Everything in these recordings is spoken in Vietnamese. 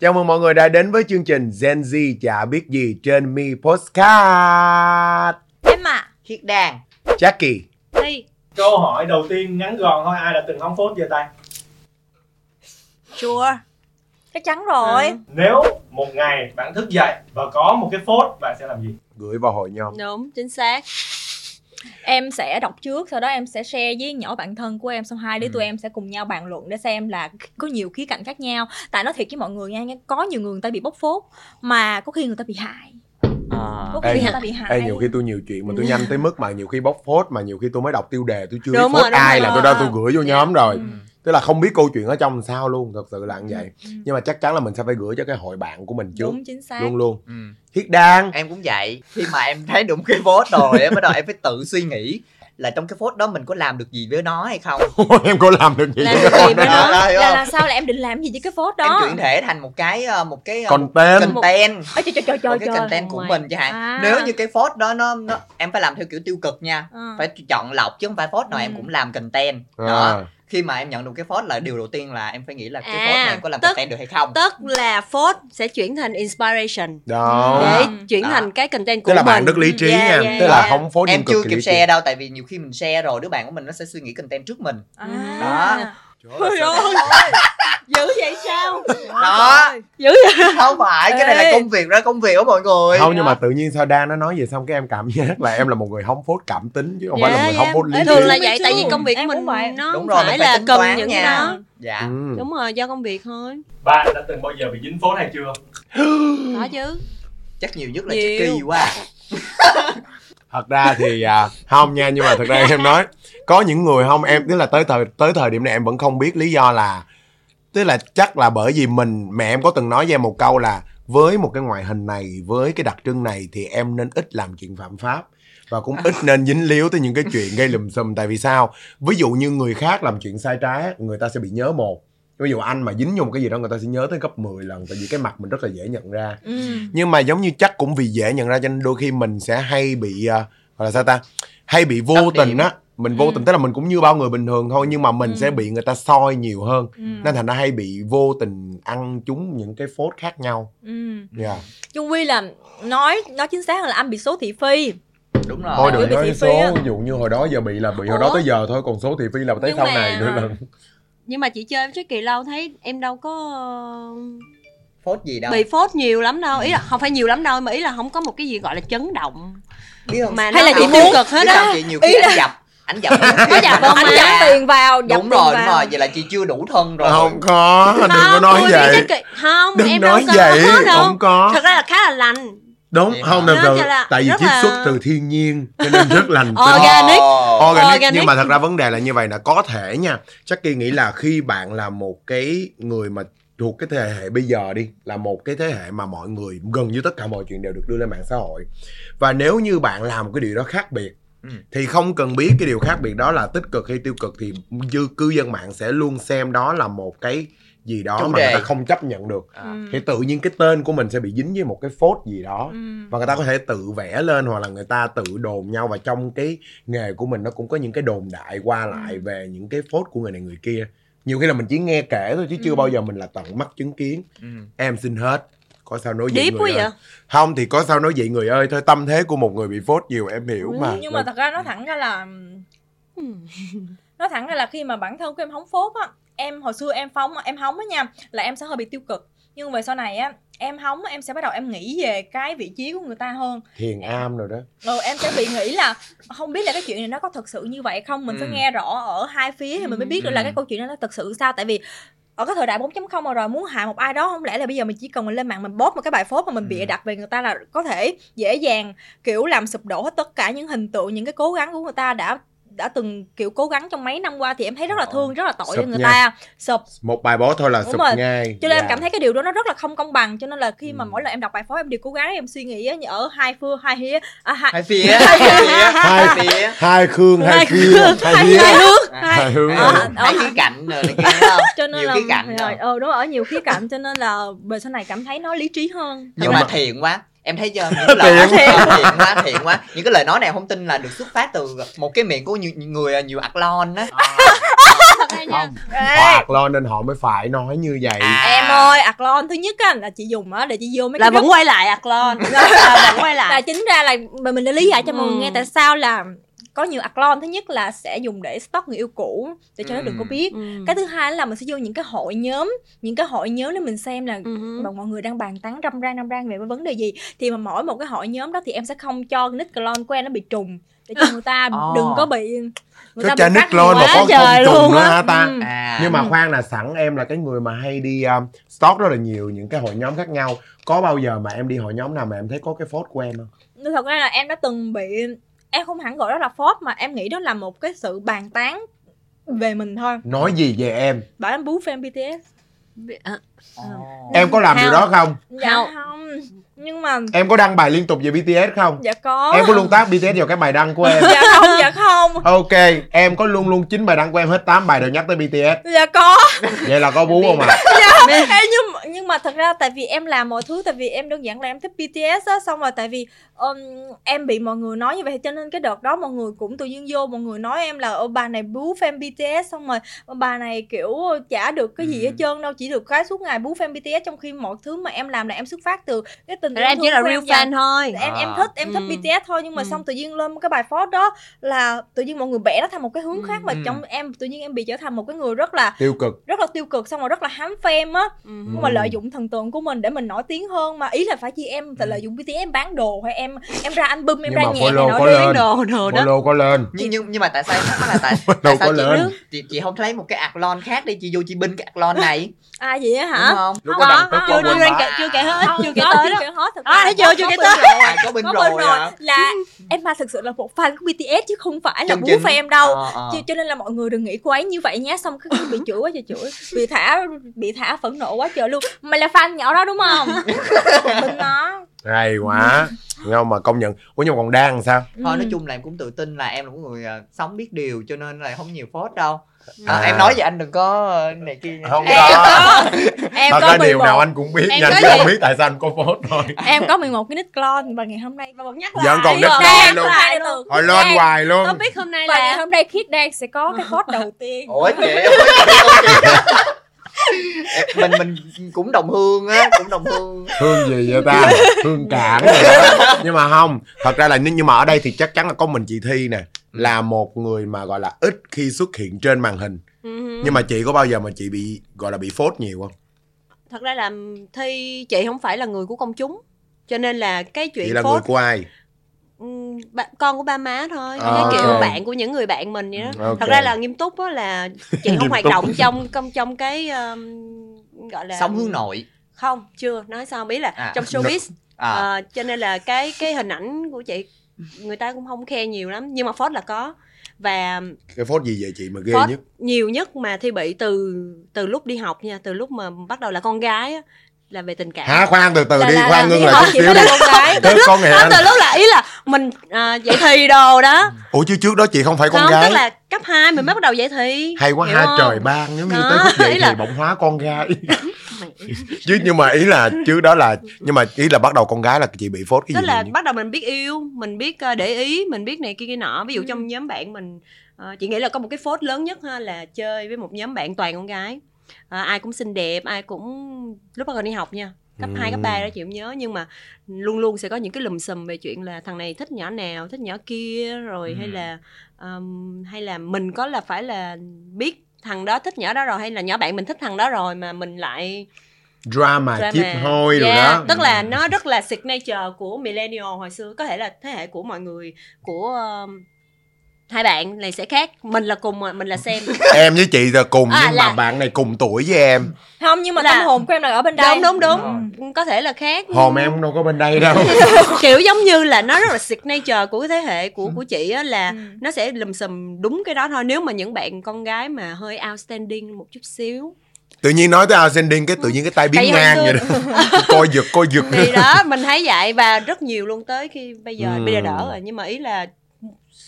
Chào mừng mọi người đã đến với chương trình Gen Z chả biết gì trên Mi Postcard. Em à Khiết đan Jackie, Thi Câu hỏi đầu tiên ngắn gọn thôi, ai đã từng hóng phốt giơ tay? Sure Chắc chắn rồi Ừ. Nếu một ngày bạn thức dậy và có một cái phốt, bạn sẽ làm gì? gửi vào hội nhóm. Đúng, chính xác Em sẽ đọc trước, sau đó em sẽ share với nhỏ bạn thân của em Xong hai đứa Ừ. tụi em sẽ cùng nhau bàn luận để xem là có nhiều khía cạnh khác nhau Tại nói thiệt với mọi người nha, có nhiều người người ta bị bóc phốt Mà có khi người ta bị hại Có khi Ê, người ta bị hại Ê, nhiều khi tôi nhiều chuyện mà tôi nhanh tới mức mà nhiều khi bóc phốt mà nhiều khi tôi mới đọc tiêu đề tôi chưa Đúng biết rồi, phốt đúng ai rồi. là tôi đã tôi gửi vô nhóm rồi. Ừ. Tức là không biết câu chuyện ở trong làm sao luôn, thật sự là như vậy. Ừ. Nhưng mà chắc chắn là mình sẽ phải gửi cho cái hội bạn của mình trước. Đúng, chính xác Luôn luôn. ừ. Thiết Đan. em cũng vậy khi mà em thấy đúng cái phốt rồi em bắt đầu em phải tự suy nghĩ là trong cái phốt đó mình có làm được gì với nó hay không em có làm được gì Làm với gì với nó Đó, hiểu Là làm sao là em định làm gì với cái phốt đó em chuyển thể thành một cái ờ, một cái ờ, Content. content Ôi trời trời trời trời một cái trời content của Oh mình chẳng hạn À. nếu như cái phốt đó nó, nó em phải làm theo kiểu tiêu cực nha Ừ. phải chọn lọc chứ không phải phốt nào em Ừ. cũng làm content đó À. khi mà em nhận được cái phốt là điều đầu tiên là em phải nghĩ là cái À, phốt này có làm tức- content được hay không tức là phốt sẽ chuyển thành inspiration Đó. Để chuyển Đó. thành cái content của Tức là mình bạn rất lý trí Yeah, nha. yeah, Tức là yeah. không phốt em chưa cực kỳ kịp share đâu tại vì nhiều khi mình share rồi đứa bạn của mình nó sẽ suy nghĩ content trước mình À. Đó. Trời ơi, dữ vậy sao? Đó. Dữ vậy. Không phải cái này là công việc ra công việc của mọi người. Không nhưng mà tự nhiên sao Dan nó nói vậy xong cái em cảm giác là em là một người hóng phốt cảm tính chứ không phải là Dạ, người hóng phốt lý thường là vậy tại vì công việc của mình vậy. nó đúng không rồi phải phải là cần những cái đó. Dạ. Ừ. đúng rồi do công việc thôi. Bạn đã từng bao giờ bị dính phốt hay chưa? có chứ. Chắc nhiều nhất là Nhiều. Jackie quá. Thật ra thì à, không nha nhưng mà thật ra em nói có những người không em tức là tới thời tới thời điểm này em vẫn không biết lý do là tức là chắc là bởi vì mình mẹ em có từng nói với em một câu là với một cái ngoại hình này với cái đặc trưng này thì em nên ít làm chuyện phạm pháp và cũng ít nên dính líu tới những cái chuyện gây lùm xùm. Tại vì sao? Ví dụ như người khác làm chuyện sai trái người ta sẽ bị nhớ một ví dụ anh mà dính vô một cái gì đó người ta sẽ nhớ tới gấp 10 lần tại vì cái mặt mình rất là dễ nhận ra. Ừ. nhưng mà giống như chắc cũng vì dễ nhận ra cho nên đôi khi mình sẽ hay bị uh, gọi là sao ta? Hay bị vô Đâm tình á mình vô Ừ. tình tức là mình cũng như bao người bình thường thôi nhưng mà mình Ừ. sẽ bị người ta soi nhiều hơn Ừ. nên thành ra hay bị vô tình ăn trúng những cái phốt khác nhau Ừ. yeah. chung quy là nói nói chính xác là anh bị số thị phi đúng rồi thôi đừng bị nói thị cái phi số á. ví dụ như hồi đó giờ bị là bị hồi đó Ủa? tới giờ thôi còn số thị phi là tới Nhưng sau mà- này nữa là nhưng mà chị chơi với Kỳ lâu thấy em đâu có phốt gì đâu bị phốt nhiều lắm đâu ý là không phải nhiều lắm đâu mà ý là không có một cái gì gọi là chấn động biết không mà Hay nó là bị chị tiêu muốn- cực hết á sao chị nhiều khi Ý anh dập anh dập Có dập không anh dập tiền vào dập đúng tiền rồi đúng vào. rồi vậy là chị chưa đủ thân rồi. Không có đừng có nói vậy. Kỳ- không đừng em nói đâu có vậy đâu. không có. Thật ra là khá là lành. Đúng Vậy không cho là tại vì rất chiết là- xuất từ thiên nhiên cho nên rất lành Organic. Organic, Organic. nhưng mà thật ra vấn đề là như vậy là có thể nha. Chắc kỳ nghĩ là khi bạn là một cái người mà thuộc cái thế hệ bây giờ đi là một cái thế hệ mà mọi người gần như tất cả mọi chuyện đều được đưa lên mạng xã hội. Và nếu như bạn làm một cái điều đó khác biệt Ừ. thì không cần biết cái điều khác biệt đó là tích cực hay tiêu cực thì dư cư dân mạng sẽ luôn xem đó là một cái gì đó Chủ mà người đề. ta không chấp nhận được À. Ừ. thì tự nhiên cái tên của mình sẽ bị dính với một cái phốt gì đó Ừ. và người ta có thể tự vẽ lên hoặc là người ta tự đồn nhau và trong cái nghề của mình nó cũng có những cái đồn đại qua lại về những cái phốt của người này người kia nhiều khi là mình chỉ nghe kể thôi chứ chưa Ừ. bao giờ mình là tận mắt chứng kiến Ừ. em xin hết có sao nói vậy Deep người ơi. vậy? không thì có sao nói vậy người ơi. Thôi tâm thế của một người bị phốt nhiều em hiểu Ừ, mà. nhưng mà thật ra nói thẳng ra là Ừ. nói thẳng ra là khi mà bản thân của em hóng phốt á em hồi xưa em phóng em hóng á nha là em sẽ hơi bị tiêu cực. Nhưng về sau này á em hóng em sẽ bắt đầu em nghĩ về cái vị trí của người ta hơn. Thiền am rồi đó. Ừ, em sẽ bị nghĩ là không biết là cái chuyện này nó có thực sự như vậy không? Mình phải Ừ. nghe rõ ở hai phía thì mình mới biết được là Ừ. cái câu chuyện đó nó thực sự sao? Tại vì ở cái thời đại 4.0 mà rồi muốn hại một ai đó không lẽ là bây giờ mình chỉ cần mình lên mạng mình post một cái bài phốt mà mình Ừ. bịa đặt về người ta là có thể dễ dàng kiểu làm sụp đổ hết tất cả những hình tượng những cái cố gắng của người ta đã đã từng kiểu cố gắng trong mấy năm qua thì em thấy rất là Ờ. thương rất là tội Sụp cho người nha. ta. Sụp. Một bài bó thôi là Đúng sụp rồi. ngay cho nên em Dạ. cảm thấy cái điều đó nó rất là không công bằng cho nên là khi mà Ừ. mỗi lần em đọc bài phốt em đều cố gắng em suy nghĩ á, ở hai phương hai phía à, hai, hai phía. Hai phía. Hai- phía. hai khương hai phía hướng hai hướng Hai- khía cạnh rồi này kia đúng không? Cho nên nhiều là khía cạnh rồi, rồi. ờ đúng rồi, ở nhiều khía cạnh cho nên là về sau này cảm thấy nó lý trí hơn. Nhưng mà thiện quá em thấy chưa những cái lời Thiện. nói thiện quá thiện quá. Những cái lời nói này không tin là được xuất phát từ một cái miệng của nhiều, nhiều người nhiều ạc lon á. Nha không. Họ ạc lo nên họ mới phải nói như vậy. À. em ơi Athlon thứ nhất á là chị dùng á để chị vô mấy là cái vẫn quay lại Athlon là vẫn quay là lại chính ra là mà mình đã lý giải cho mọi người Ừ. nghe tại sao là có nhiều Athlon thứ nhất là sẽ dùng để stock người yêu cũ để cho nó đừng có Ừ. biết Ừ. cái thứ hai là mình sẽ vô những cái hội nhóm những cái hội nhóm để mình xem là Ừ mọi người đang bàn tán râm ran râm ran về cái vấn đề gì thì mà mỗi một cái hội nhóm đó thì em sẽ không cho nick clone của em nó bị trùng để cho người ta Ồ. đừng có bị người cái ta bị nick clone mà có trời không trùng luôn hả ta Ừ. à nhưng mà khoan là sẵn em là cái người mà hay đi um, stalk rất là nhiều những cái hội nhóm khác nhau có bao giờ mà em đi hội nhóm nào mà em thấy có cái phốt của em không thật ra là em đã từng bị em không hẳn gọi đó là phốt mà em nghĩ đó là một cái sự bàn tán về mình thôi nói gì về em bảo em bú fan BTS À. em có làm điều đó không? Dạ Không. không. Nhưng mà em có đăng bài liên tục về BTS không? Dạ có. Em có luôn tác BTS vào cái bài đăng của em. Dạ không dạ không. Ok em có luôn luôn chín bài đăng của em hết 8 bài đều nhắc tới BTS dạ có. Vậy là có bú không ạ Ê, nhưng mà- nhưng mà thật ra tại vì em làm mọi thứ tại vì em đơn giản là em thích BTS á xong rồi tại vì um, em bị mọi người nói như vậy cho nên cái đợt đó mọi người cũng tự nhiên vô mọi người nói em là ô bà này bú fan BTS xong rồi "Ô, bà này kiểu chả được cái gì Ừ. hết trơn đâu chỉ được cái suốt ngày bú fan BTS trong khi mọi thứ mà em làm là em xuất phát từ cái tình ra em chỉ là real em dành- fan thôi em em À. thích em thích Ừ. BTS thôi nhưng mà Ừ. xong tự nhiên lên cái bài phốt đó là tự nhiên mọi người bẻ nó thành một cái hướng Ừ. khác mà Ừ. trong em tự nhiên em bị trở thành một cái người rất là tiêu cực rất là tiêu cực xong rồi rất là hám fame á Ừ. nhưng mà lợi dụng thần tượng của mình để mình nổi tiếng hơn mà ý là phải chi em phải lợi dụng BTS em bán đồ hay em em ra album em Nhưng ra nhạc này nọ lên. đồ đồ đó follow có lên nhưng nhưng nhưng mà tại sao em thắc mắc là tại, Đâu tại sao có chị, lên. chị chị không lấy một cái Athlon khác đi chị vô chị binh cái Athlon này ai vậy á đúng hả không? Lúc Không, có chưa, chưa chưa kể chưa kể hết không chưa kể tới chưa đó. kể hết thật À, chưa, chưa kể tới. rồi. có binh có rồi, bên rồi là em mà thực sự là một fan của BTS chứ không phải là bú fan đâu. Ờ, ờ. cho, cho nên là mọi người đừng nghĩ cô ấy như vậy nhé. Xong cái bị chửi quá trời chửi bị thả bị thả phẫn nộ quá trời luôn. Mày là fan nhỏ đó đúng không? Mình nó hay quá. Không mà công nhận. Ủa nhưng mà còn đang sao? Thôi nói Ừ. chung là em cũng tự tin là em là một người à, sống biết điều cho nên là không nhiều phốt đâu à, À. em nói vậy anh đừng có ờ, này kia nha. không Em có có em thật có ra điều 11 nào anh cũng biết Em nha gì? không biết tại sao anh có phốt thôi em có 11 cái nick clone và ngày hôm nay và một nhắc lại Vẫn còn nick clone luôn. hồi lên Đang. hoài luôn topic hôm nay là hôm nay Kid đang sẽ có cái phốt đầu tiên ủa chị chị, chị. Mình mình cũng đồng hương á cũng đồng hương. Hương gì vậy ta? Hương cảng vậy đó. Nhưng mà không thật ra là nhưng mà ở đây thì chắc chắn là có mình chị thi nè là một người mà gọi là ít khi xuất hiện trên màn hình. Ừ. nhưng mà chị có bao giờ mà chị bị gọi là bị phốt nhiều không? Thật ra là thi chị không phải là người của công chúng cho nên là cái chị chuyện là người phốt của ai bạn con của ba má thôi. À, cái kiểu ok. bạn của những người bạn mình vậy đó. Ok. thật ra là nghiêm túc á là chị không hoạt động trong trong trong cái um, gọi là sống hướng nội. Không chưa nói sao biết là À. trong showbiz. À. Ờ, cho nên là cái cái hình ảnh của chị người ta cũng không khe nhiều lắm nhưng mà phốt là có. Và cái phốt gì vậy chị mà ghê phốt nhất? nhiều nhất mà thi bị từ từ lúc đi học nha từ lúc mà bắt đầu là con gái á, là về tình cảm. Hả khoan từ từ Là- đi là- khoan ngưng lại chút xíu đi. là con anh từ lúc là ý là mình à, dạy thì đồ đó. Ủa chứ trước đó chị không phải con không gái. tức là cấp 2 mình mới bắt đầu dạy thì hay quá ha trời ban giống như tới dậy ý thì bỗng hóa con gái. Chứ nhưng mà ý là trước đó là nhưng mà ý là bắt đầu con gái là chị bị phốt cái tức gì là nhất? bắt đầu mình biết yêu mình biết ờ, để ý mình biết này kia kia nọ. Ví dụ Ừ. trong nhóm bạn mình ờ, chị nghĩ là có một cái phốt lớn nhất ha là chơi với một nhóm bạn toàn con gái Ờ, ai cũng xinh đẹp ai cũng lúc bắt đầu đi học nha cấp Ừ. 2, cấp 3 đó chị không nhớ nhưng mà luôn luôn sẽ có những cái lùm xùm về chuyện là thằng này thích nhỏ nào thích nhỏ kia rồi Ừ. hay là ừm, hay là mình có là phải là biết thằng đó thích nhỏ đó rồi hay là nhỏ bạn mình thích thằng đó rồi mà mình lại drama, drama. chip hôi rồi Yeah, đó tức là nó rất là signature của millennial hồi xưa có thể là thế hệ của mọi người của um, hai bạn này sẽ khác. Mình là cùng mình là xem em với chị là cùng À, nhưng mà là- bạn này cùng tuổi với em. Không nhưng mà Là- tâm hồn của em là ở bên đây. Đúng đúng đúng. Có thể là khác hồn em đâu có bên đây đâu. Kiểu giống như là nó rất là signature của cái thế hệ của của chị á là Ừ. nó sẽ lùm xùm đúng cái đó thôi. Nếu mà những bạn con gái mà hơi outstanding một chút xíu. Tự nhiên nói tới ascending cái tự nhiên cái tay biến ngang vậy đó. Coi giật coi giật. Thì đó mình thấy vậy và rất nhiều luôn tới khi bây giờ Ừ. bây giờ đỡ rồi. Nhưng mà ý là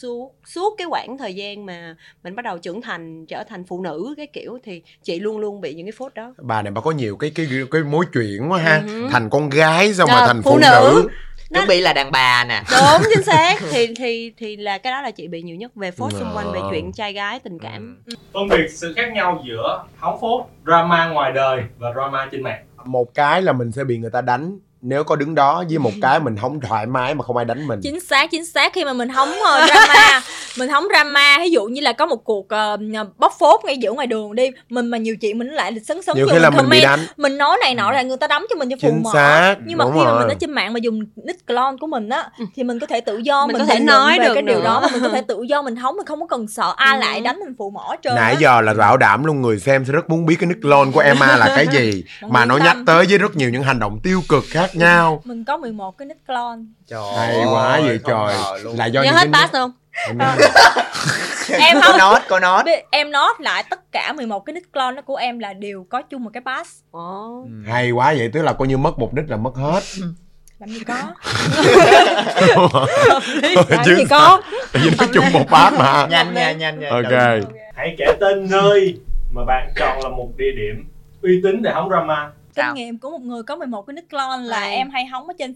suốt suốt cái khoảng thời gian mà mình bắt đầu trưởng thành trở thành phụ nữ cái kiểu thì chị luôn luôn bị những cái phốt đó bà này bà có nhiều cái cái cái mối chuyện quá ha Ừ. thành con gái xong Ờ, rồi thành phụ phụ nữ. nữ Nó- chuẩn bị là đàn bà nè đúng chính xác thì thì thì là cái đó là chị bị nhiều nhất về phốt xung quanh về Ờ. chuyện trai gái tình cảm Ừ. phân biệt sự khác nhau giữa hóng phốt drama ngoài đời và drama trên mạng một cái là mình sẽ bị người ta đánh nếu có đứng đó với một cái mình không thoải mái mà không ai đánh mình. Chính xác chính xác khi mà mình ờ, drama mình hóng drama ví dụ như là có một cuộc ờ, bóc phốt ngay giữa ngoài đường đi mình mà nhiều chuyện mình lại sấn sấn nhiều khi là mình mình bị comment. đánh. Mình nói này nọ là người ta đấm cho mình cho phù xác nhưng mà đúng khi mà mình ở trên mạng mà dùng nick clone của mình á thì mình có thể tự do Mình mình, có thể nói về được cái điều nữa. đó và mình có thể tự do mình hóng mình không có cần sợ ai Ừ. lại đánh mình phụ mỏ trơn nãy á. giờ là bảo đảm luôn người xem sẽ rất muốn biết cái nick lon của Emma là cái gì mà nó nhắc tới với rất nhiều những hành động tiêu cực khác nhau. mình có 11 cái nick clone. Trời hay quá vậy không trời. là do nhớ những hết pass không em có không. nốt có nốt. Em nói lại tất cả 11 cái nick clone đó của em là đều có chung một cái pass. Ồ. Ừ. hay quá vậy tức là coi như mất mục đích là mất hết. Làm gì có. Làm gì có. vì nó chung một bát mà. Nhanh nha nhanh nha ok. hãy kể tên nơi mà bạn chọn là một địa điểm uy tín để hóng drama. Kinh nghiệm của một người có 11 cái nick clone là em hay hóng ở trên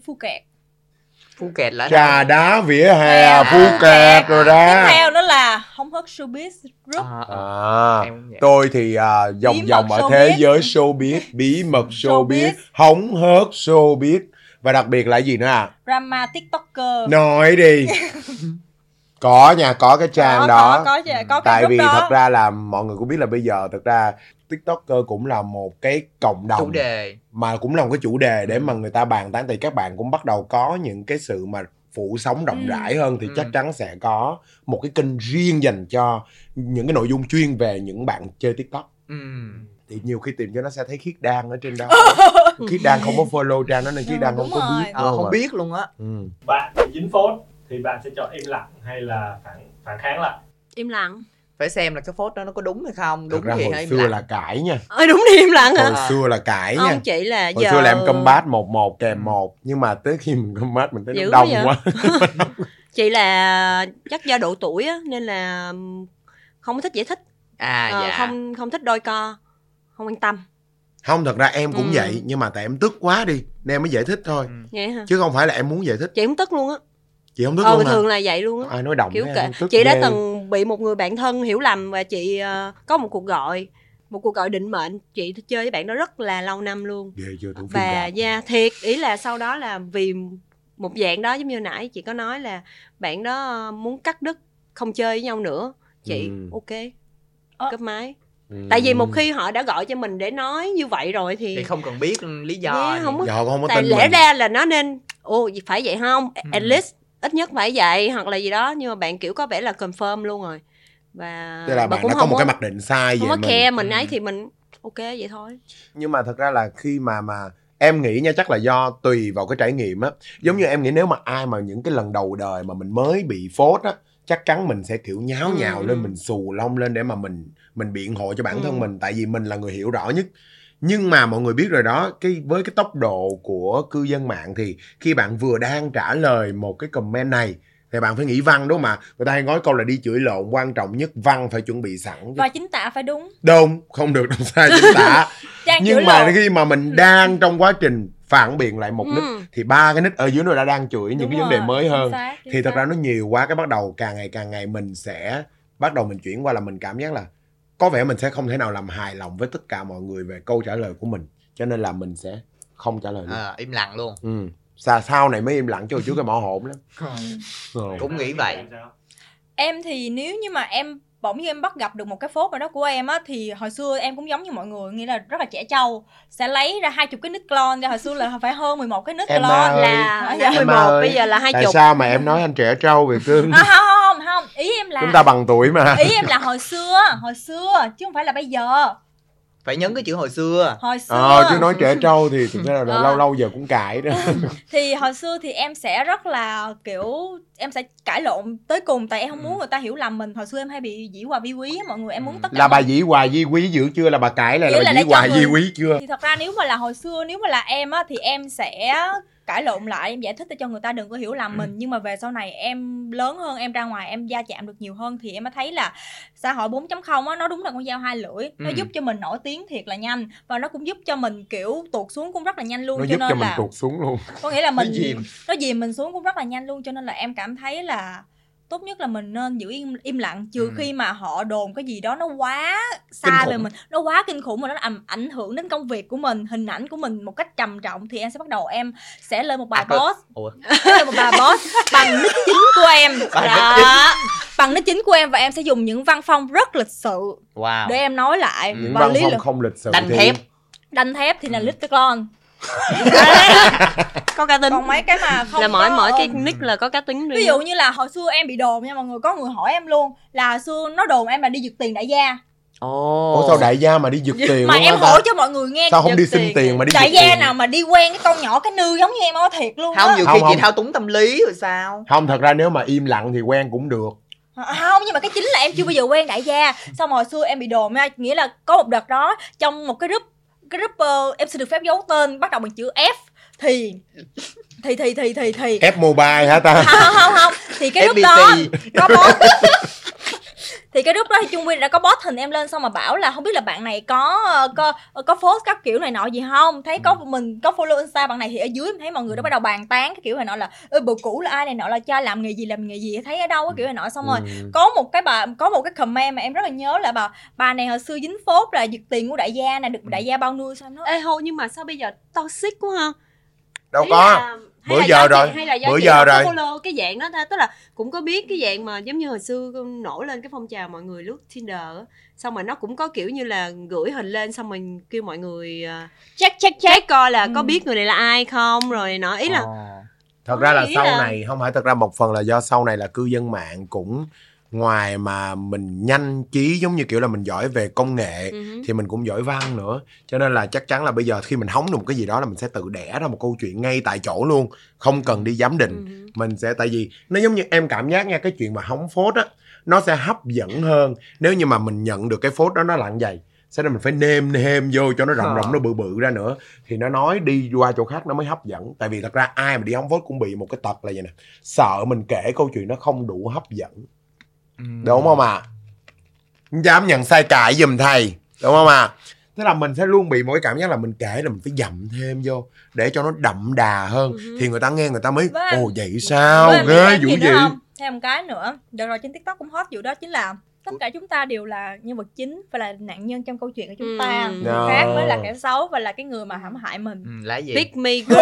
Phuket Phuket là trà đá vỉa hè À, Phuket rồi tiếp ra theo đó là hóng hớt showbiz group. À, à cũng vậy. tôi thì à, vòng Bí vòng ở thế giới showbiz bí mật showbiz. hóng hớt showbiz. Và đặc biệt là gì nữa à? Drama tiktoker. Nói đi. Có nha có cái trang có, đó. có có, có, có cái tại vì đó. thật ra là mọi người cũng biết là bây giờ thật ra tiktoker cũng là một cái cộng đồng. Chủ đề mà cũng là một cái chủ đề để mà người ta bàn tán thì các bạn cũng bắt đầu có những cái sự mà phủ sóng rộng Ừ. rãi hơn thì Ừ. chắc chắn sẽ có một cái kênh riêng dành cho những cái nội dung chuyên về những bạn chơi tiktok ừ. thì nhiều khi tìm cho nó sẽ thấy khiết đan ở trên đó khiết đan không có follow trang đó nên khiết Ừ, đan không đúng có rồi. biết Ờ, đâu không mà. biết luôn á ừ. bạn dính phốt thì bạn sẽ chọn im lặng hay là phản phản kháng lại im lặng phải xem là cái phốt đó nó có đúng hay không thật đúng ra gì hồi xưa lặng. là cãi nha. Ơi đúng đi im lặng hả? Hồi xưa là cãi nha. ông chị là hồi giờ xưa là em combat một một kèm một nhưng mà tới khi mình combat mình thấy Dữ nó đông quá quá. Chị là chắc do độ tuổi á nên là không có thích giải thích. À dạ. không không thích đôi co không quan tâm. Không thật ra em cũng Ừ. vậy nhưng mà tại em tức quá đi nên em mới giải thích thôi. Ừ. vậy hả? Chứ không phải là em muốn giải thích. Chị cũng tức luôn á chị không tức ờ luôn hả thường là vậy luôn á ai nói đồng kiểu tức chị đã ghê. từng bị một người bạn thân hiểu lầm và chị ờ, có một cuộc gọi một cuộc gọi định mệnh chị chơi với bạn đó rất là lâu năm luôn ghê chưa và yeah, thiệt ý là sau đó là vì một dạng đó giống như nãy chị có nói là bạn đó muốn cắt đứt không chơi với nhau nữa chị Ừ. ok Ờ. cấp máy Ừ. tại vì một khi họ đã gọi cho mình để nói như vậy rồi thì, thì không cần biết lý do Yeah, gì. không có- Dạ, không có tại tin lẽ mình ra là nó nên ồ phải vậy không Ừ. at least ít nhất phải vậy hoặc là gì đó nhưng mà bạn kiểu có vẻ là confirm luôn rồi và tức là bạn đã có một cái mặc định sai không về có mình khe mình Ừ. ấy thì mình ok vậy thôi nhưng mà thật ra là khi mà mà em nghĩ nha chắc là do tùy vào cái trải nghiệm á giống như em nghĩ nếu mà ai mà những cái lần đầu đời mà mình mới bị phốt á chắc chắn mình sẽ kiểu nháo Ừ, nhào ừ. lên mình xù lông lên để mà mình mình biện hộ cho bản thân Ừ. mình tại vì mình là người hiểu rõ nhất nhưng mà mọi người biết rồi đó cái với cái tốc độ của cư dân mạng thì khi bạn vừa đang trả lời một cái comment này thì bạn phải nghĩ văn đúng không mà người ta hay nói câu là đi chửi lộn quan trọng nhất văn phải chuẩn bị sẵn chứ. và chính tả phải đúng. Đúng không được đâu sai chính tả. Nhưng mà lộn. khi mà mình đang trong quá trình phản biện lại một nick Ừ. thì ba cái nick ở dưới nó đã đang chửi những Đúng cái vấn đề mới hơn. xác, thì thật ra nó nhiều quá cái bắt đầu càng ngày càng ngày mình sẽ bắt đầu mình chuyển qua là mình cảm giác là có vẻ mình sẽ không thể nào làm hài lòng với tất cả mọi người về câu trả lời của mình cho nên là mình sẽ không trả lời luôn. Ờ, im lặng luôn. Ừ. Sa sau này mới im lặng hồi trước cái mỏ hổn lắm. Ừ. cũng nghĩ vậy. Em thì nếu như mà em bỗng nhiên em bắt gặp được một cái phốt nào đó của em á thì hồi xưa em cũng giống như mọi người nghĩa là rất là trẻ trâu. Sẽ lấy ra hai chục cái nick clone ra hồi xưa là phải hơn 11 cái Em clone ơi. là Em là 11 ơi, bây giờ là hai chục. sao mà em nói anh trẻ trâu vậy cưng à, không không không. Ý em là chúng ta bằng tuổi mà. Ý em là hồi xưa hồi xưa chứ không phải là bây giờ phải nhấn cái chữ hồi xưa. Hồi xưa. ờ chứ nói trẻ trâu thì thực ra là Ờ. lâu lâu giờ cũng cãi đó. Thì hồi xưa thì em sẽ rất là kiểu em sẽ cãi lộn tới cùng tại em không muốn người ta hiểu lầm mình. Hồi xưa em hay bị dĩ hòa vi quý á mọi người em muốn Ừ. tất cả là bà dĩ hòa di quý dữ chưa? Là bà cãi là là bà dĩ hòa di quý chưa? Thì thật ra nếu mà là hồi xưa nếu mà là em á thì em sẽ cãi lộn lại em giải thích để cho người ta đừng có hiểu lầm mình. Nhưng mà về sau này em lớn hơn em ra ngoài em va chạm được nhiều hơn thì em mới thấy là xã hội 4.0 á nó đúng là con dao hai lưỡi. Nó Ừ. giúp cho mình nổi tiếng thiệt là nhanh và nó cũng giúp cho mình kiểu tuột xuống cũng rất là nhanh luôn. Nó cho giúp nên cho mình là tuột xuống luôn. có nghĩa là mình dìm. nó dìm mình xuống cũng rất là nhanh luôn. Cho nên là em cảm thấy là tốt nhất là mình nên giữ im im lặng trừ Ừ. khi mà họ đồn cái gì đó nó quá xa về mình nó quá kinh khủng mà nó làm ảnh hưởng đến công việc của mình hình ảnh của mình một cách trầm trọng thì em sẽ bắt đầu em sẽ lên một bài lực. post. Ủa? lên một bài post bằng nick chính của em. Bằng đó. bằng nick chính của em và em sẽ dùng những văn phong rất lịch sự wow. để em nói lại. Những và văn lý phong luận. không lịch sự Đanh thì thép. đanh thép thì là little con có cá tính. Còn mấy cái mà không là mỗi có, mỗi cái nick là có cá tính riêng. Ví dụ như là hồi xưa em bị đồn nha mọi người có người hỏi em luôn là hồi xưa nó đồn em là đi giật tiền đại gia. Ồ. Ủa sao đại gia mà đi giật tiền mà em hỏi cho mọi người nghe. Sao không đi xin tiền? tiền mà đi đại gia tiền? nào mà đi quen cái con nhỏ cái nư giống như em á thiệt luôn không á. nhiều Không, khi chị không. thao túng tâm lý rồi sao? Không thật ra nếu mà im lặng thì quen cũng được. À, không nhưng mà cái chính là em chưa bao giờ quen đại gia. Xong hồi xưa em bị đồn nha nghĩa là có một đợt đó trong một cái group cái group ờ, em xin được phép giấu tên bắt đầu bằng chữ F. Thì thì thì thì thì thì F mobile hả ta? Không không không. Thì cái group FPT. đó có boss thì cái group đó thì Trung Nguyên đã có post hình em lên xong mà bảo là không biết là bạn này có có có post các kiểu này nọ gì không? Thấy có mình có follow insta bạn này thì ở dưới em thấy mọi người đã bắt đầu bàn tán cái kiểu này nọ là ơ bồ cũ là ai này nọ là cha làm nghề gì làm nghề gì thấy ở đâu? Cái kiểu này nọ. Xong rồi Ừ. có một cái bà có một cái comment mà em rất là nhớ là bà bà này hồi xưa dính phốt là giật tiền của đại gia nè được đại gia bao nuôi sao em nói ê hô nhưng mà sao bây giờ toxic quá ha? Đâu Ý có. là- hay Bữa là giờ do rồi. chị, hay là do Bữa chị giờ rồi. follow cái dạng đó ta tức là cũng có biết cái dạng mà giống như hồi xưa nổi lên cái phong trào mọi người lướt Tinder á. xong rồi nó cũng có kiểu như là gửi hình lên xong mình kêu mọi người uh, check check check coi là Ừ. có biết người này là ai không rồi nọ ý là Ồ. thật ra là sau là- này không phải thật ra một phần là do sau này là cư dân mạng cũng ngoài mà mình nhanh trí giống như kiểu là mình giỏi về công nghệ ừ. thì mình cũng giỏi văn nữa cho nên là chắc chắn là bây giờ khi mình hóng được một cái gì đó là mình sẽ tự đẻ ra một câu chuyện ngay tại chỗ luôn không cần đi giám định Ừ. mình sẽ tại vì nó giống như em cảm giác nha cái chuyện mà hóng phốt á nó sẽ hấp dẫn hơn nếu như mà mình nhận được cái phốt đó nó lặng dày sau đó mình phải nêm nêm vô cho nó rộng Ờ. rộng nó bự bự ra nữa thì nó nói đi qua chỗ khác nó mới hấp dẫn tại vì thật ra ai mà đi hóng phốt cũng bị một cái tật là vậy nè sợ mình kể câu chuyện nó không đủ hấp dẫn đúng không ạ? À? dám nhận sai cãi giùm thầy. Đúng không ạ? À? tức là mình sẽ luôn bị cái cảm giác là mình kể là mình phải dặm thêm vô để cho nó đậm đà hơn. Ừ. thì người ta nghe người ta mới em- ồ vậy sao? Biết ghê thêm vụ gì thêm một cái nữa. Đợt rồi trên tiktok cũng hot vụ đó chính là tất cả chúng ta đều là nhân vật chính và là nạn nhân trong câu chuyện của chúng ta Ừ. người No. khác mới là kẻ xấu và là cái người mà hãm hại mình Ừ, là gì Big me girl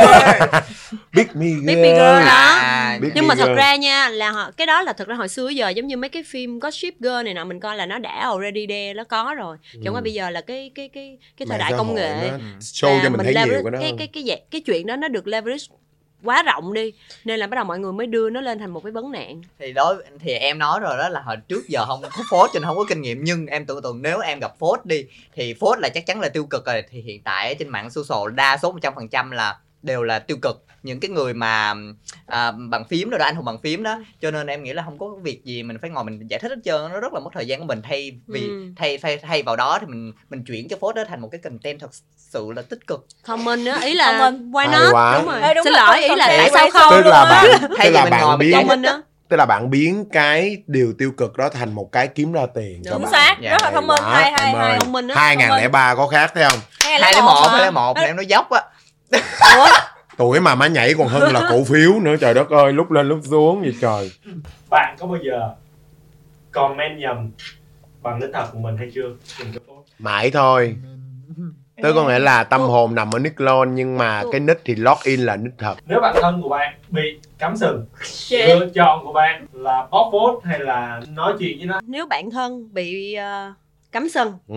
Big me Big girl. me girl đó À, Big nhưng me mà thật girl. ra nha là họ cái đó là thật ra hồi xưa giờ giống như mấy cái phim Gossip Girl này nọ mình coi là nó đã already there nó có rồi chẳng qua Ừ. bây giờ là cái cái cái cái thời Mạng đại công nghệ Ừ. show cho mình thấy leverage- nhiều cái đó cái cái cái dạng- cái chuyện đó nó được leverage quá rộng đi, nên là bắt đầu mọi người mới đưa nó lên thành một cái vấn nạn. Thì đó thì em nói rồi đó là hồi trước giờ không, có phốt cho nên không có kinh nghiệm, nhưng em tưởng tượng nếu em gặp phốt đi, thì phốt là chắc chắn là tiêu cực rồi. Thì hiện tại trên mạng social đa số 100% là đều là tiêu cực. Những cái người mà à, bằng phím rồi đó anh hùng bằng phím đó cho nên em nghĩ là không có việc gì mình phải ngồi mình giải thích hết trơn nó rất là mất thời gian của mình. Thay vì Ừ. thay thay thay vào đó thì mình mình chuyển cái phốt đó thành một cái content thật sự là tích cực. Comment á ý là why not? quá. đúng rồi. Ê, đúng xin rồi, lỗi ý là tại sao quay không? Tức là luôn á. bạn Thay tức là mình ngồi bạn mình biến comment đó tức là bạn biến cái điều tiêu cực đó thành một cái kiếm ra tiền Đúng xác Dạ, rất là thông minh hay hay ơi. thông minh á 2003 có khác thấy không? Hai hai lấy một hai lấy một em nói dốc á Ủa? tuổi mà má nhảy còn hơn là cổ phiếu nữa trời đất ơi lúc lên lúc xuống vậy trời. Bạn có bao giờ comment nhầm bằng nick thật của mình hay chưa? Mãi thôi. Tức có nghĩa là tâm hồn nằm ở nick lon nhưng mà cái nick thì log in là nick thật. Nếu bạn thân của bạn bị cắm sừng lựa chọn của bạn là bóc phốt hay là nói chuyện với nó? Nếu bạn thân bị ờ, cắm sừng ừ.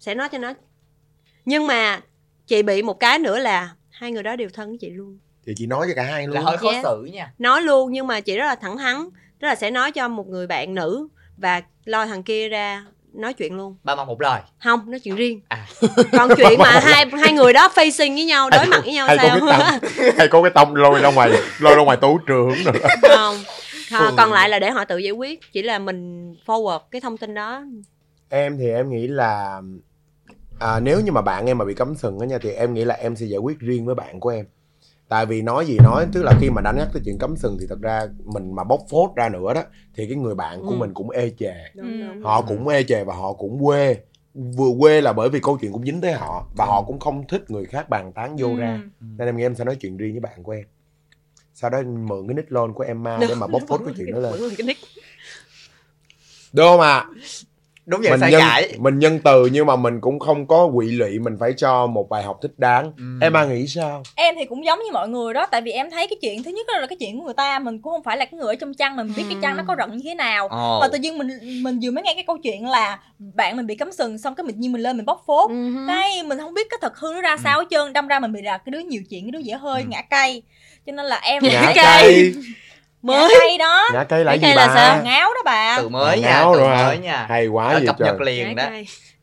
sẽ nói cho nó. Nhưng mà chị bị một cái nữa là hai người đó đều thân với chị luôn. Thì chị nói cho cả hai là luôn hơi khó Yes. xử nha. Nói luôn nhưng mà chị rất là thẳng thắn tức là sẽ nói cho một người bạn nữ và lôi thằng kia ra nói chuyện luôn. Ba mặt một lời. Không nói chuyện riêng. À. còn chuyện mà hai hai người đó facing với nhau đối mặt với nhau hay sao? cái tông hay có cái tông lôi ra ngoài lôi ra ngoài tố trường nữa. Không. Ừ. còn lại là để họ tự giải quyết chỉ là mình forward cái thông tin đó. Em thì em nghĩ là à, nếu như mà bạn em mà bị cấm sừng á nha thì em nghĩ là em sẽ giải quyết riêng với bạn của em. Tại vì nói gì nói tức là khi mà đã nhắc tới chuyện cấm sừng thì thật ra mình mà bóc phốt ra nữa đó thì cái người bạn của Ừ. mình cũng ê chề. Đúng, Ừ. đúng. họ cũng ê chề và họ cũng quê vừa quê là bởi vì câu chuyện cũng dính tới họ và họ cũng không thích người khác bàn tán vô ra. Ừ. nên em nghĩ em sẽ nói chuyện riêng với bạn của em. Sau đó mượn cái nick lon của Emma để mà bóc phốt cái chuyện đó lên. được không ạ đúng vậy mình sai nhân cãi mình nhân từ nhưng mà mình cũng không có quỵ lụy mình phải cho một bài học thích đáng Ừ. Emma nghĩ sao em thì cũng giống như mọi người đó tại vì em thấy cái chuyện thứ nhất là cái chuyện của người ta mình cũng không phải là cái người ở trong chăn mình biết cái chăn nó có rận như thế nào Ồ. mà tự nhiên mình mình vừa mới nghe cái câu chuyện là bạn mình bị cấm sừng xong cái mình nhiên mình lên mình bóc phốt Ừ. cái mình không biết cái thật hư nó ra sao hết trơn đâm ra mình bị là cái đứa nhiều chuyện cái đứa dễ hơi Ừ. ngã cây cho nên là em ngã cây. cây ngã Mới. cây đó ngã cây là Ngã gì cây bà là sao? ngáo đó bà từ mới À, nha ngáo từ rồi hả? mới nha hay quá Đã vậy cập trời nhật liền đó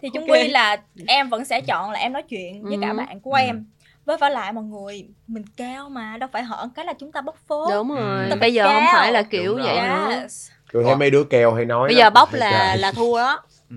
thì chung Ok. quy là em vẫn sẽ chọn là em nói chuyện với cả Ừ. bạn của Ừ. em với phải lại mọi người mình cao mà đâu phải hở cái là chúng ta bóc phốt đúng rồi Ừ. bây giờ không phải là kiểu Đúng vậy nữa tôi thấy mấy đứa kèo hay nói bây đó. giờ bóc là là thua đó Ừ.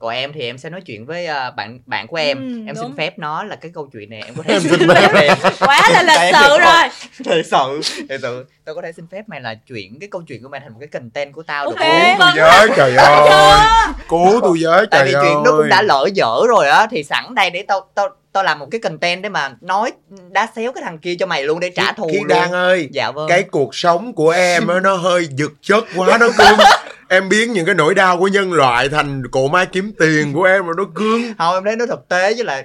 còn em thì em sẽ nói chuyện với ờ, bạn bạn của em. Ừ, em đúng. xin phép nó là cái câu chuyện này em có thể Em xin phép. quá là lịch Tại sự rồi. Thật sự thật sự. Tao có thể xin phép mày là chuyển cái câu chuyện của mày thành một cái content của tao được Ok. không? Cứu tôi với trời ơi. Cứu tôi với tại trời vì ơi chuyện nó cũng đã lỡ dở rồi á thì sẵn đây để tao tao tao làm một cái content để mà nói đá xéo cái thằng kia cho mày luôn để trả thù Khi luôn. Đan ơi dạ vâng. cái cuộc sống của em á nó hơi giật chất quá nó cưng em biến những cái nỗi đau của nhân loại thành cỗ máy kiếm tiền của em mà nó cưng không em thấy nó thực tế với lại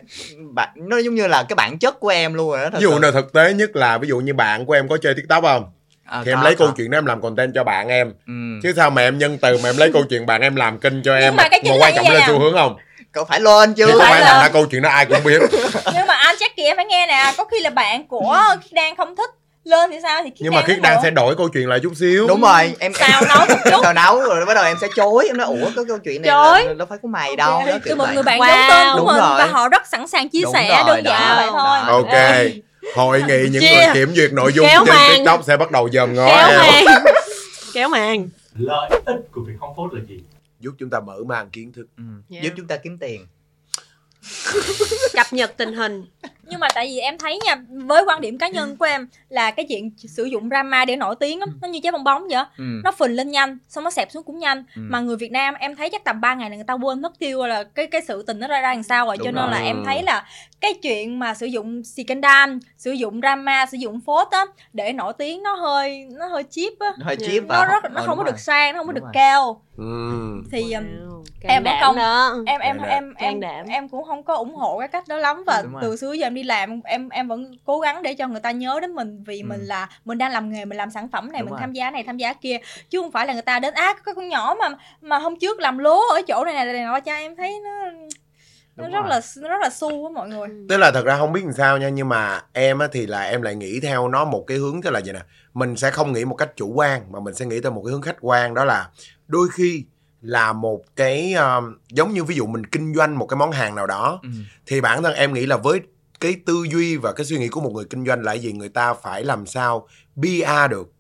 bạn nó giống như là cái bản chất của em luôn rồi đó thật ví dụ nào thực tế nhất là ví dụ như bạn của em có chơi tiktok không? À, thì em có, lấy câu có. chuyện đó em làm content cho bạn em. Ừ. chứ sao mà em nhân từ mà em lấy câu chuyện bạn em làm kinh cho em mà mà là quan trọng nè. xu hướng không? Cậu phải lên chứ. Không phải là- là câu chuyện đó ai cũng biết. Nhưng mà anh chắc kìa em phải nghe nè có khi là bạn của Khiết Đan không thích lên thì sao? Thì Khiết nhưng mà khiết đang sẽ đổi câu chuyện lại chút xíu. Đúng rồi em xào nấu một chút. Xào nấu rồi bắt đầu em sẽ chối em nói ủa cái câu chuyện này Chối. là, đâu phải của mày đâu đó, từ một người bạn Wow. giống tên của Đúng mình rồi. và họ rất sẵn sàng chia Đúng sẻ rồi, đơn giản vậy thôi. ok. Hội nghị những người kiểm duyệt nội dung Kéo trên màn. tiktok sẽ bắt đầu dòm ngó kéo em màn. Kéo màn. Lợi ích của việc không phốt là gì? Giúp chúng ta mở mang kiến thức. Ừ. Dạ. giúp chúng ta kiếm tiền. Cập nhật tình hình nhưng mà tại vì em thấy nha với quan điểm cá nhân của em là cái chuyện sử dụng drama để nổi tiếng á nó như trái bong bóng vậy á. ừ. nó phình lên nhanh xong nó xẹp xuống cũng nhanh Ừ. mà người Việt Nam em thấy chắc tầm 3 ngày là người ta quên mất tiêu là cái cái sự tình nó ra ra làm sao rồi Đúng cho nên rồi. là em thấy là cái chuyện mà sử dụng scandal sử dụng drama sử dụng phốt á để nổi tiếng nó hơi nó hơi cheap á hơi Dạ. chip nó rất nó không có được sang nó không có được cao ừ. thì um, Wow, em ở đảm công- đó em em em em đảm. em cũng không có ủng hộ cái cách đó lắm và rồi. từ xưa giờ em đi làm em em vẫn cố gắng để cho người ta nhớ đến mình vì Ừ. mình là mình đang làm nghề mình làm sản phẩm này Đúng mình rồi. tham gia này tham gia kia chứ không phải là người ta đến á có con nhỏ mà mà hôm trước làm lố ở chỗ này này này nọ cho em thấy nó nó rất là nó rất là su á mọi người tức là thật ra không biết làm sao nha nhưng mà em á thì là em lại nghĩ theo nó một cái hướng tức là vậy nè mình sẽ không nghĩ một cách chủ quan mà mình sẽ nghĩ theo một cái hướng khách quan đó là đôi khi là một cái um, giống như ví dụ mình kinh doanh một cái món hàng nào đó ừ. thì bản thân em nghĩ là với cái tư duy và cái suy nghĩ của một người kinh doanh là gì người ta phải làm sao PR được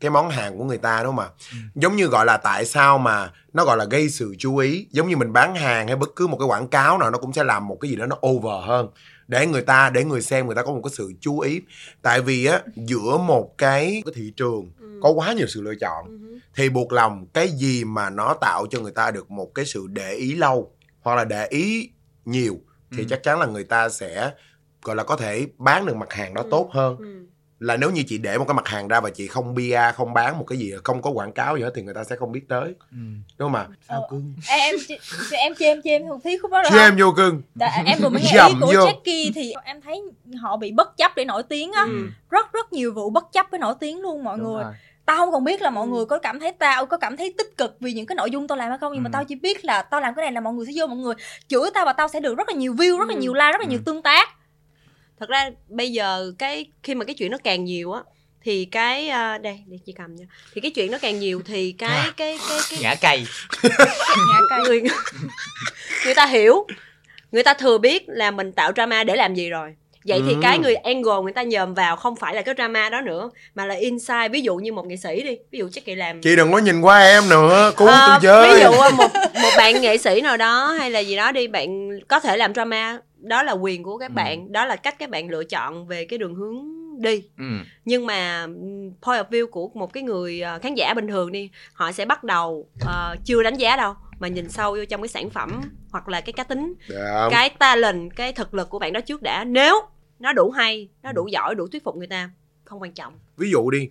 cái món hàng của người ta đúng không ạ Ừ. giống như gọi là tại sao mà nó gọi là gây sự chú ý giống như mình bán hàng hay bất cứ một cái quảng cáo nào nó cũng sẽ làm một cái gì đó nó over hơn để người ta để người xem người ta có một cái sự chú ý tại vì á giữa một cái cái thị trường Ừ. có quá nhiều sự lựa chọn Ừ. thì buộc lòng cái gì mà nó tạo cho người ta được một cái sự để ý lâu hoặc là để ý nhiều thì Ừ. chắc chắn là người ta sẽ gọi là có thể bán được mặt hàng đó Ừ. tốt hơn Ừ. là nếu như chị để một cái mặt hàng ra và chị không bia không bán một cái gì không có quảng cáo gì hết thì người ta sẽ không biết tới Ừ. đúng không ạ sao Ờ. cưng em em chị- em chê em chê em thuộc thí khúc đó rồi chứ em vô cưng Tại em vừa mới nghe ý Dầm của vô. Jackie thì em thấy họ bị bất chấp để nổi tiếng á Ừ. rất rất nhiều vụ bất chấp với nổi tiếng luôn mọi Đúng người rồi. tao không còn biết là mọi Ừ. người có cảm thấy tao có cảm thấy tích cực vì những cái nội dung tao làm hay không nhưng mà Ừ. tao chỉ biết là tao làm cái này là mọi người sẽ vô mọi người chửi tao và tao sẽ được rất là nhiều view rất là Ừ. nhiều like rất là Ừ. nhiều tương tác thật ra bây giờ cái khi mà cái chuyện nó càng nhiều á thì cái à, đây để chị cầm nha. Thì cái chuyện nó càng nhiều thì cái cái cái cái ngã cây. Ngã cây. người người ta hiểu người ta thừa biết là mình tạo drama để làm gì rồi. Vậy thì Ừ. cái người angle người ta nhòm vào không phải là cái drama đó nữa mà là insight ví dụ như một nghệ sĩ đi ví dụ chắc kỳ làm chị đừng có nhìn qua em nữa cứu Ờ, tôi với ví dụ một một bạn nghệ sĩ nào đó hay là gì đó đi bạn có thể làm drama đó là quyền của các Ừ. bạn đó là cách các bạn lựa chọn về cái đường hướng đi ừ. nhưng mà point of view của một cái người ờ, khán giả bình thường đi họ sẽ bắt đầu ờ, chưa đánh giá đâu mà nhìn sâu vô trong cái sản phẩm hoặc là cái cá tính Dạ. cái talent cái thực lực của bạn đó trước đã nếu nó đủ hay nó đủ giỏi đủ thuyết phục người ta không quan trọng ví dụ đi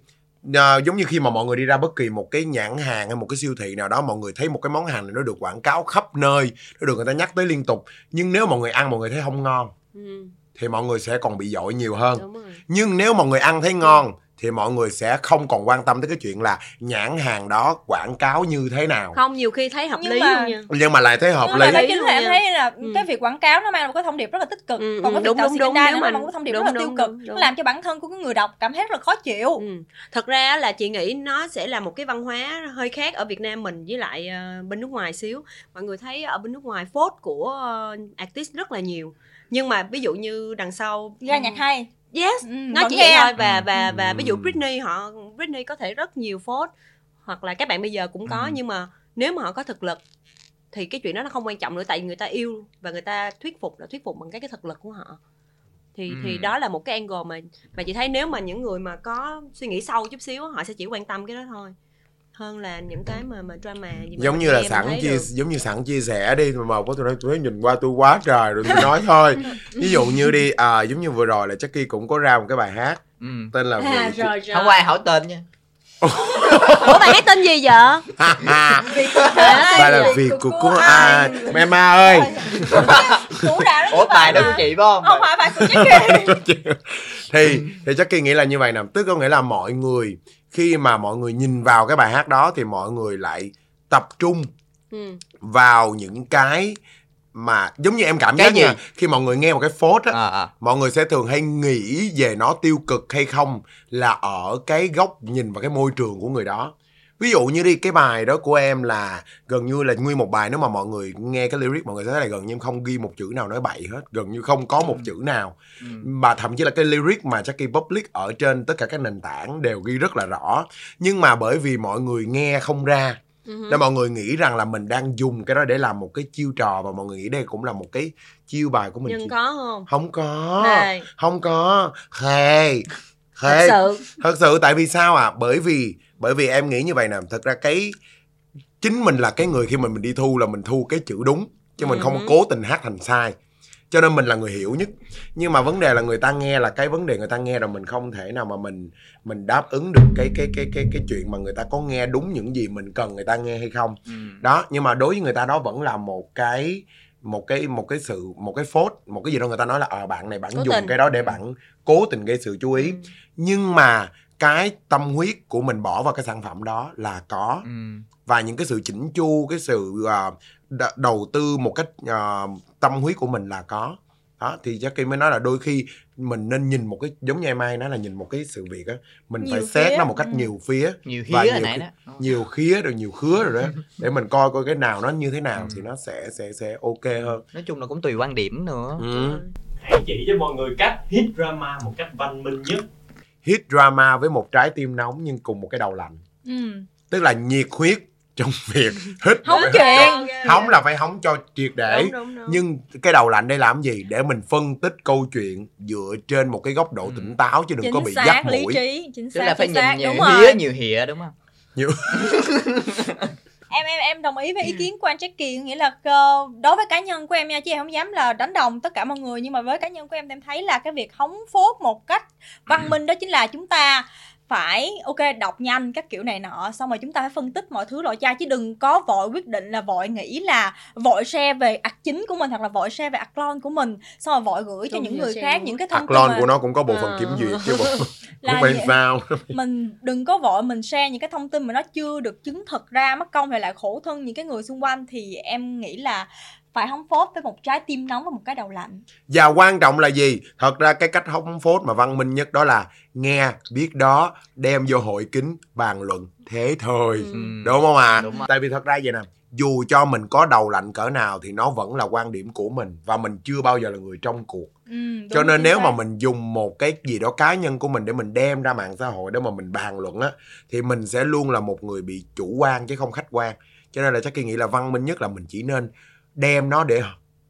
à, giống như khi mà mọi người đi ra bất kỳ một cái nhãn hàng hay một cái siêu thị nào đó mọi người thấy một cái món hàng này nó được quảng cáo khắp nơi nó được người ta nhắc tới liên tục. Nhưng nếu mọi người ăn mọi người thấy không ngon ừ, thì mọi người sẽ còn bị dội nhiều hơn. Nhưng nếu mọi người ăn thấy ngon thì mọi người sẽ không còn quan tâm tới cái chuyện là nhãn hàng đó quảng cáo như thế nào không nhiều khi thấy hợp Nhưng lý mà- luôn nha nhưng mà lại thấy hợp nhưng lý mà chính là em nha. thấy là Ừ. cái việc quảng cáo nó mang một cái thông điệp rất là tích cực Ừ, còn ừ, cái việc đúng, tạo đúng, đúng, nó mang một cái thông điệp đúng, rất là tiêu đúng, cực đúng, nó đúng. làm cho bản thân của cái người đọc cảm thấy rất là khó chịu Ừ. Thật ra là chị nghĩ nó sẽ là một cái văn hóa hơi khác ở Việt Nam mình với lại ờ, bên nước ngoài xíu. Mọi người thấy ở bên nước ngoài phốt của ờ, artist rất là nhiều. Nhưng mà ví dụ như đằng sau ra nhạc hay Yes, ừ, nó vẫn chỉ nghe. vậy thôi và và và Ừ. ví dụ Britney họ Britney có thể rất nhiều phốt hoặc là các bạn bây giờ cũng có Ừ. nhưng mà nếu mà họ có thực lực thì cái chuyện đó nó không quan trọng nữa tại vì người ta yêu và người ta thuyết phục là thuyết phục bằng cái cái thực lực của họ thì Ừ. thì đó là một cái angle mà mà chị thấy nếu mà những người mà có suy nghĩ sâu chút xíu họ sẽ chỉ quan tâm cái đó thôi hơn là những cái mà mà drama gì mà giống như là sẵn chia được. giống như sẵn chia sẻ đi mà có tôi nói tôi nhìn qua tôi quá trời rồi tôi nói thôi. Ví dụ như đi à, giống như vừa rồi là Jackie cũng có ra một cái bài hát Ừ. tên là à, rồi rồi. Không ai hỏi tên nha. Ủa? Bạn hát tên gì vậy? Ha, ha. Vì cuộc đời Bài là vì vì của của ai? Emma ơi. Cũ đã ủa bài đó của chị phải không? Không phải bài của Jackie. Thì thì Jackie nghĩ là như vậy nè. Tức có nghĩa là mọi người khi mà mọi người nhìn vào cái bài hát đó thì mọi người lại tập trung ừ. vào những cái mà giống như em cảm Cái giác gì? nha khi mọi người nghe một cái phốt á à, à. mọi người sẽ thường hay nghĩ về nó tiêu cực hay không là ở cái góc nhìn và cái môi trường của người đó ví dụ như đi cái bài đó của em là gần như là nguyên một bài nếu mà mọi người nghe cái lyric mọi người sẽ thấy là gần như em không ghi một chữ nào nói bậy hết gần như không có một chữ nào. Ừ. mà thậm chí là cái lyric mà Jackie public ở trên tất cả các nền tảng đều ghi rất là rõ. Nhưng mà bởi vì mọi người nghe không ra Ừ. nên mọi người nghĩ rằng là mình đang dùng cái đó để làm một cái chiêu trò và mọi người nghĩ đây cũng là một cái chiêu bài của mình nhưng chị- có không? Không có. Này, không có. Thề thật thề sự. Thật sự tại vì sao à bởi vì bởi vì em nghĩ như vậy nè thật ra cái chính mình là cái người khi mình mình đi thu là mình thu cái chữ đúng chứ mình không Ừ. cố tình hát thành sai cho nên mình là người hiểu nhất nhưng mà vấn đề là người ta nghe là cái vấn đề người ta nghe rồi mình không thể nào mà mình mình đáp ứng được cái cái cái cái cái chuyện mà người ta có nghe đúng những gì mình cần người ta nghe hay không Ừ. đó nhưng mà đối với người ta đó vẫn là một cái một cái một cái sự một cái phốt một cái gì đó người ta nói là ờ bạn này bạn Cố dùng tình. cái đó để bạn cố tình gây sự chú ý Ừ. nhưng mà cái tâm huyết của mình bỏ vào cái sản phẩm đó là có. Ừ. và những cái sự chỉnh chu cái sự đ- đầu tư một cách à, tâm huyết của mình là có. Đó thì Jackie mới nói là đôi khi mình nên nhìn một cái giống như em ai nói là nhìn một cái sự việc á mình phải Nhiều xét nó một cách Ừ. nhiều phía. Nhiều Và hía hồi nhiều nãy đó. Nhiều khía rồi nhiều khứa rồi đó. Để mình coi coi cái nào nó như thế nào thì nó sẽ sẽ sẽ ok hơn. Nói chung là cũng tùy quan điểm nữa. Ừ. hãy chỉ cho mọi người cách hit drama một cách văn minh nhất hit drama với một trái tim nóng nhưng cùng một cái đầu lạnh ừ. tức là nhiệt huyết trong việc hít Hóng chuyện. hóng là phải hóng cho triệt để đúng, đúng, đúng. nhưng cái đầu lạnh đây làm gì để mình phân tích câu chuyện dựa trên một cái góc độ Ừ. tỉnh táo chứ đừng có chính bị xác dắt lý mũi trí chính tức xác là phải chính nhìn xác nhiều đúng hía nhiều hịa đúng không em em em đồng ý với ý kiến của anh Jackie nghĩa là ờ, đối với cá nhân của em nha chứ em không dám là đánh đồng tất cả mọi người nhưng mà với cá nhân của em em thấy là cái việc hóng phốt một cách văn minh đó chính là chúng ta phải ok đọc nhanh các kiểu này nọ xong rồi chúng ta phải phân tích mọi thứ loại cha chứ đừng có vội quyết định là vội nghĩ là vội share về ạc chính của mình hoặc là vội share về ạc lon của mình xong rồi vội gửi cho Không những người khác những cái thông tin của nó cũng có bộ phận Ờ. kiểm duyệt chứ bộ là không phải vậy. sao mình đừng có vội mình share những cái thông tin mà nó chưa được chứng thực ra mất công hay lại khổ thân những cái người xung quanh thì em nghĩ là phải hóng phốt với một trái tim nóng và một cái đầu lạnh và quan trọng là gì thật ra cái cách hóng phốt mà văn minh nhất đó là nghe biết đó đem vô hội kính bàn luận thế thôi Ừ. Đúng không ạ Đúng rồi. tại vì thật ra vậy nè dù cho mình có đầu lạnh cỡ nào thì nó vẫn là quan điểm của mình và mình chưa bao giờ là người trong cuộc ừ, cho nên nếu xác. mà mình dùng một cái gì đó cá nhân của mình để mình đem ra mạng xã hội để mà mình bàn luận á thì mình sẽ luôn là một người bị chủ quan chứ không khách quan cho nên là chắc kỳ nghĩ là văn minh nhất là mình chỉ nên đem nó để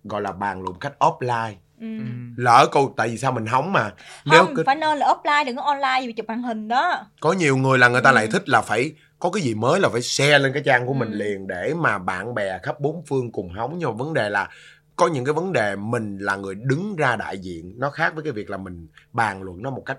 gọi là bàn luận cách offline ừ. Ừ. lỡ câu tại vì sao mình hóng mà nếu không cứ, phải nên là offline đừng có online vì chụp màn hình đó có nhiều người là người ta Ừ. lại thích là phải có cái gì mới là phải share lên cái trang của mình Ừ. liền để mà bạn bè khắp bốn phương cùng hóng nhưng mà vấn đề là có những cái vấn đề mình là người đứng ra đại diện nó khác với cái việc là mình bàn luận nó một cách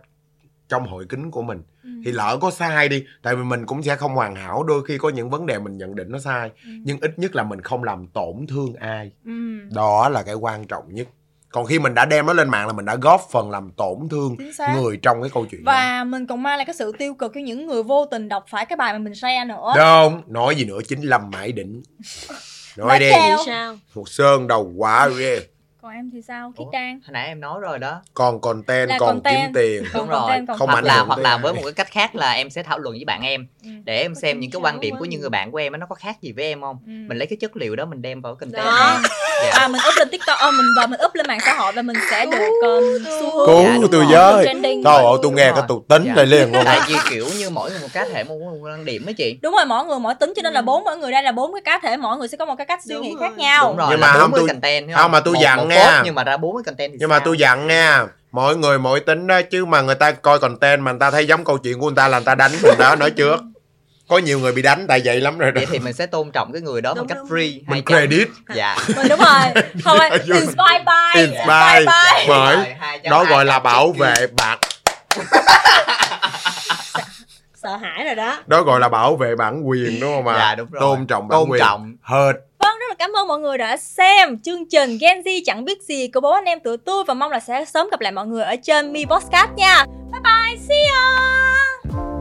trong hội kính của mình. Ừ. thì lỡ có sai đi tại vì mình cũng sẽ không hoàn hảo đôi khi có những vấn đề mình nhận định nó sai Ừ. nhưng ít nhất là mình không làm tổn thương ai. Ừ. đó là cái quan trọng nhất. Còn khi mình đã đem nó lên mạng là mình đã góp phần làm tổn thương người trong cái câu chuyện đó. Và mình còn mang lại cái sự tiêu cực cho những người vô tình đọc phải cái bài mà mình share nữa. Không nói gì nữa chính lâm mãi đỉnh. Nói đi. sao? Một sơn đầu quả ghê còn em thì sao Ủa? trang hồi nãy em nói rồi đó còn content Là còn content. kiếm tiền Đúng Còn rồi. content, còn Không hoặc là hoặc là với một cái cách khác là em sẽ thảo luận với bạn em Ừ. để em Có xem những cái quan điểm của những người bạn của em á, nó có khác gì với em không Ừ. mình lấy cái chất liệu đó mình đem vào cái content Đó. Dạ. à mình up lên tiktok ờ, mình và mình up lên mạng xã hội và mình sẽ được um, xu hướng cứu Dạ, tôi trending thôi ơi tôi nghe cái tôi tính Dạ. lại liền luôn tại vì kiểu như mỗi người một cá thể một quan điểm ấy chị đúng rồi mỗi người mỗi tính cho nên là Ừ. bốn mỗi người đây là bốn cái cá thể mỗi người sẽ có một cái cách suy nghĩ khác nhau đúng rồi Nhưng mà không, 40 tôi- content thấy không, mà tôi dặn nha. nhưng mà ra 40 content thì nhưng mà sao? tôi dặn nha. Mỗi người mỗi tính đó chứ mà người ta coi content mà người ta thấy giống câu chuyện của người ta là người ta đánh mình đó nói trước. Có nhiều người bị đánh tại vậy lắm rồi đó. Vậy thì mình sẽ tôn trọng cái người đó Đúng, một cách đúng, free mình credit. dạ. Mình đúng rồi. Phải Vui. inspire by Inspire. by. Bởi Rồi, hai chấm, đó gọi là bảo vệ bạn. Sợ hãi rồi đó. Đó gọi là bảo vệ bản quyền đúng không ạ? Dạ, đúng rồi. tôn trọng bản tôn quyền. trọng. Hệt là cảm ơn mọi người đã xem chương trình Gen Z chẳng biết gì của bố anh em tụi tôi và mong là sẽ sớm gặp lại mọi người ở trên Mi Podcast nha. Bye bye, see ya!